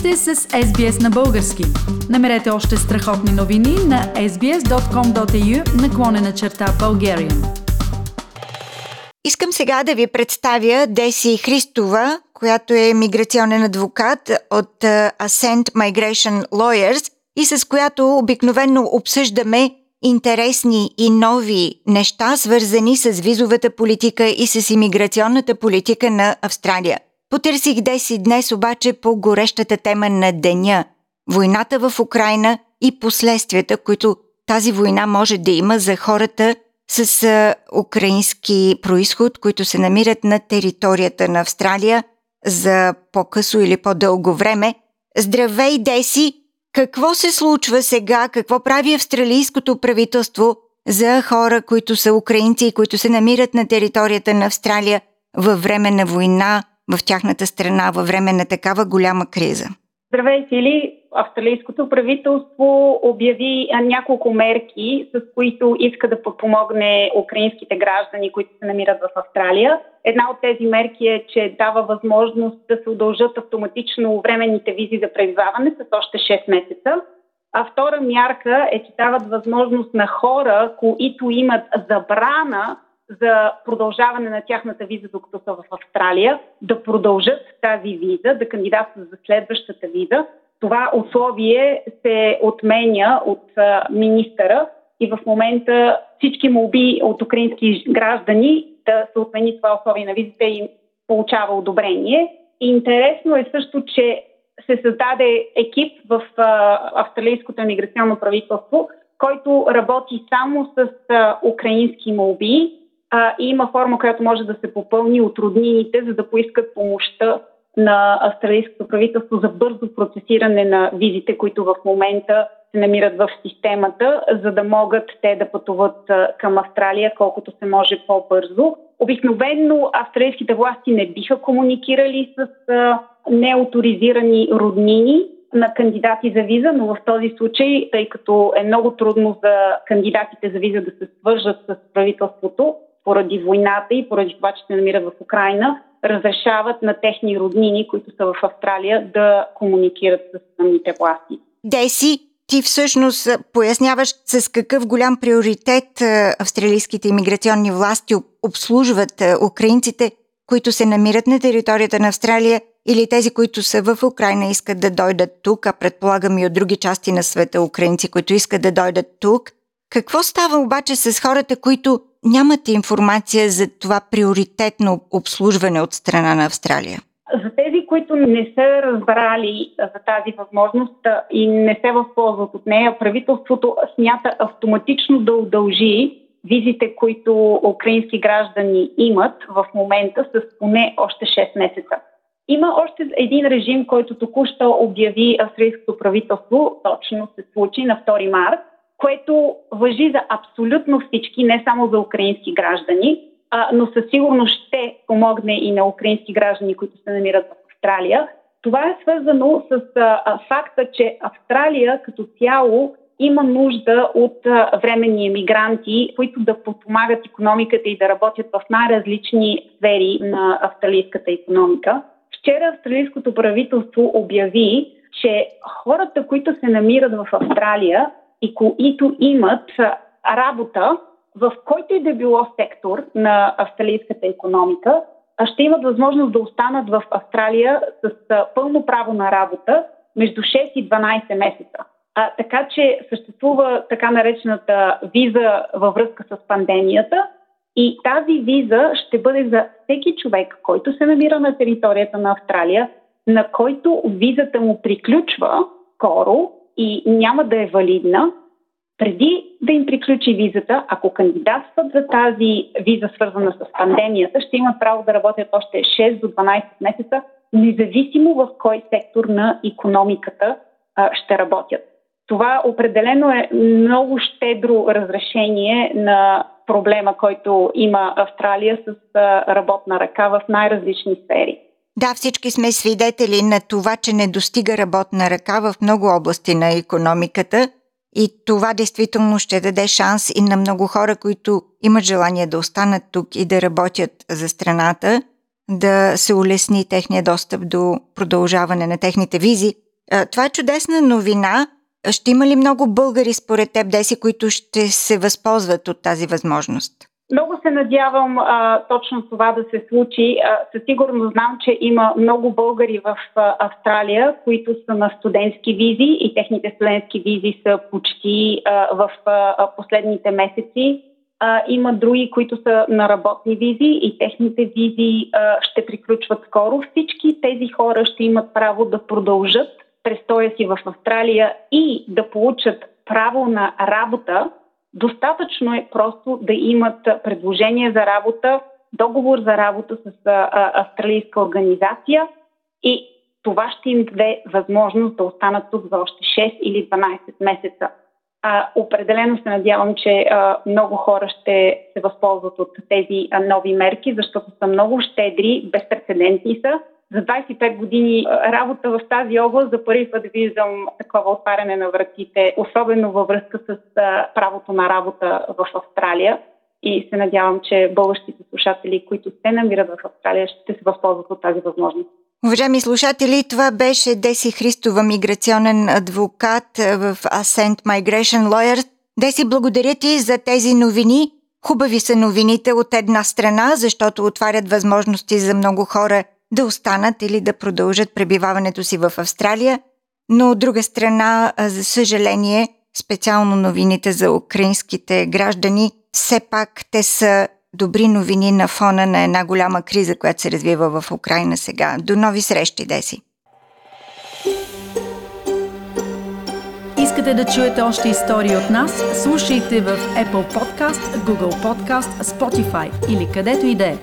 сте с SBS на български. Намерете още страхотни новини на sbs.com.au наклонена черта Bulgarian. Искам сега да ви представя Деси Христова, която е миграционен адвокат от Ascent Migration Lawyers и с която обикновенно обсъждаме интересни и нови неща, свързани с визовата политика и с имиграционната политика на Австралия. Потърсих Деси днес обаче по горещата тема на деня – войната в Украина и последствията, които тази война може да има за хората с украински происход, които се намират на територията на Австралия за по-късо или по-дълго време. Здравей, Деси! Какво се случва сега? Какво прави австралийското правителство за хора, които са украинци и които се намират на територията на Австралия във време на война в тяхната страна, във време на такава голяма криза? Здравей, Сили! Австралийското правителство обяви няколко мерки, с които иска да подпомогне украинските граждани, които се намират в Австралия. Една от тези мерки е, че дава възможност да се удължат автоматично временните визи за пребиваване с още 6 месеца. А втора мярка е, че дават възможност на хора, които имат забрана за продължаване на тяхната виза, докато са в Австралия, да продължат тази виза, да кандидатстват за следващата виза. Това условие се отменя от министъра и в момента всички молби от украински граждани да се отмени това условие на визите им получава одобрение. Интересно е също, че се създаде екип в австралийското миграционно правителство, който работи само с украински молби а, и има форма, която може да се попълни от роднините, за да поискат помощта на австралийското правителство за бързо процесиране на визите, които в момента се намират в системата, за да могат те да пътуват към Австралия колкото се може по-бързо. Обикновенно австралийските власти не биха комуникирали с неауторизирани роднини на кандидати за виза, но в този случай, тъй като е много трудно за кандидатите за виза да се свържат с правителството, поради войната и поради това, че се намират в Украина, разрешават на техни роднини, които са в Австралия, да комуникират с самите власти. Деси, ти всъщност поясняваш с какъв голям приоритет австралийските иммиграционни власти обслужват украинците, които се намират на територията на Австралия или тези, които са в Украина искат да дойдат тук, а предполагам и от други части на света украинци, които искат да дойдат тук. Какво става обаче с хората, които нямате информация за това приоритетно обслужване от страна на Австралия? За тези, които не са разбрали за тази възможност и не се възползват от нея, правителството смята автоматично да удължи визите, които украински граждани имат в момента с поне още 6 месеца. Има още един режим, който току-що обяви австрийското правителство, точно се случи на 2 март, което въжи за абсолютно всички, не само за украински граждани, а, но със сигурност ще помогне и на украински граждани, които се намират в Австралия. Това е свързано с а, факта, че Австралия като цяло има нужда от а, временни емигранти, които да подпомагат економиката и да работят в най-различни сфери на австралийската економика. Вчера австралийското правителство обяви, че хората, които се намират в Австралия, и които имат работа в който и да било сектор на австралийската економика, ще имат възможност да останат в Австралия с пълно право на работа между 6 и 12 месеца. А, така че съществува така наречената виза във връзка с пандемията и тази виза ще бъде за всеки човек, който се намира на територията на Австралия, на който визата му приключва скоро и няма да е валидна, преди да им приключи визата, ако кандидатстват за тази виза, свързана с пандемията, ще имат право да работят още 6 до 12 месеца, независимо в кой сектор на економиката а, ще работят. Това определено е много щедро разрешение на проблема, който има Австралия с работна ръка в най-различни сфери. Да, всички сме свидетели на това, че не достига работна ръка в много области на економиката и това действително ще даде шанс и на много хора, които имат желание да останат тук и да работят за страната, да се улесни техния достъп до продължаване на техните визи. Това е чудесна новина. Ще има ли много българи според теб, Деси, които ще се възползват от тази възможност? Много се надявам а, точно това да се случи. А, със сигурност знам, че има много българи в а, Австралия, които са на студентски визи и техните студентски визи са почти а, в а, последните месеци. А, има други, които са на работни визи и техните визи а, ще приключват скоро. Всички тези хора ще имат право да продължат престоя си в Австралия и да получат право на работа Достатъчно е просто да имат предложение за работа, договор за работа с австралийска организация и това ще им даде възможност да останат тук за още 6 или 12 месеца. А, определено се надявам, че а, много хора ще се възползват от тези а, нови мерки, защото са много щедри, безпредседентни са за 25 години работа в тази област за първи път виждам такова отваряне на вратите, особено във връзка с правото на работа в Австралия. И се надявам, че българските слушатели, които се намират в Австралия, ще се възползват от тази възможност. Уважаеми слушатели, това беше Деси Христова, миграционен адвокат в Ascent Migration Lawyers. Деси, благодаря ти за тези новини. Хубави са новините от една страна, защото отварят възможности за много хора да останат или да продължат пребиваването си в Австралия, но от друга страна, за съжаление, специално новините за украинските граждани, все пак те са добри новини на фона на една голяма криза, която се развива в Украина сега. До нови срещи, Деси! Искате да чуете още истории от нас? Слушайте в Apple Podcast, Google Podcast, Spotify или където и да е.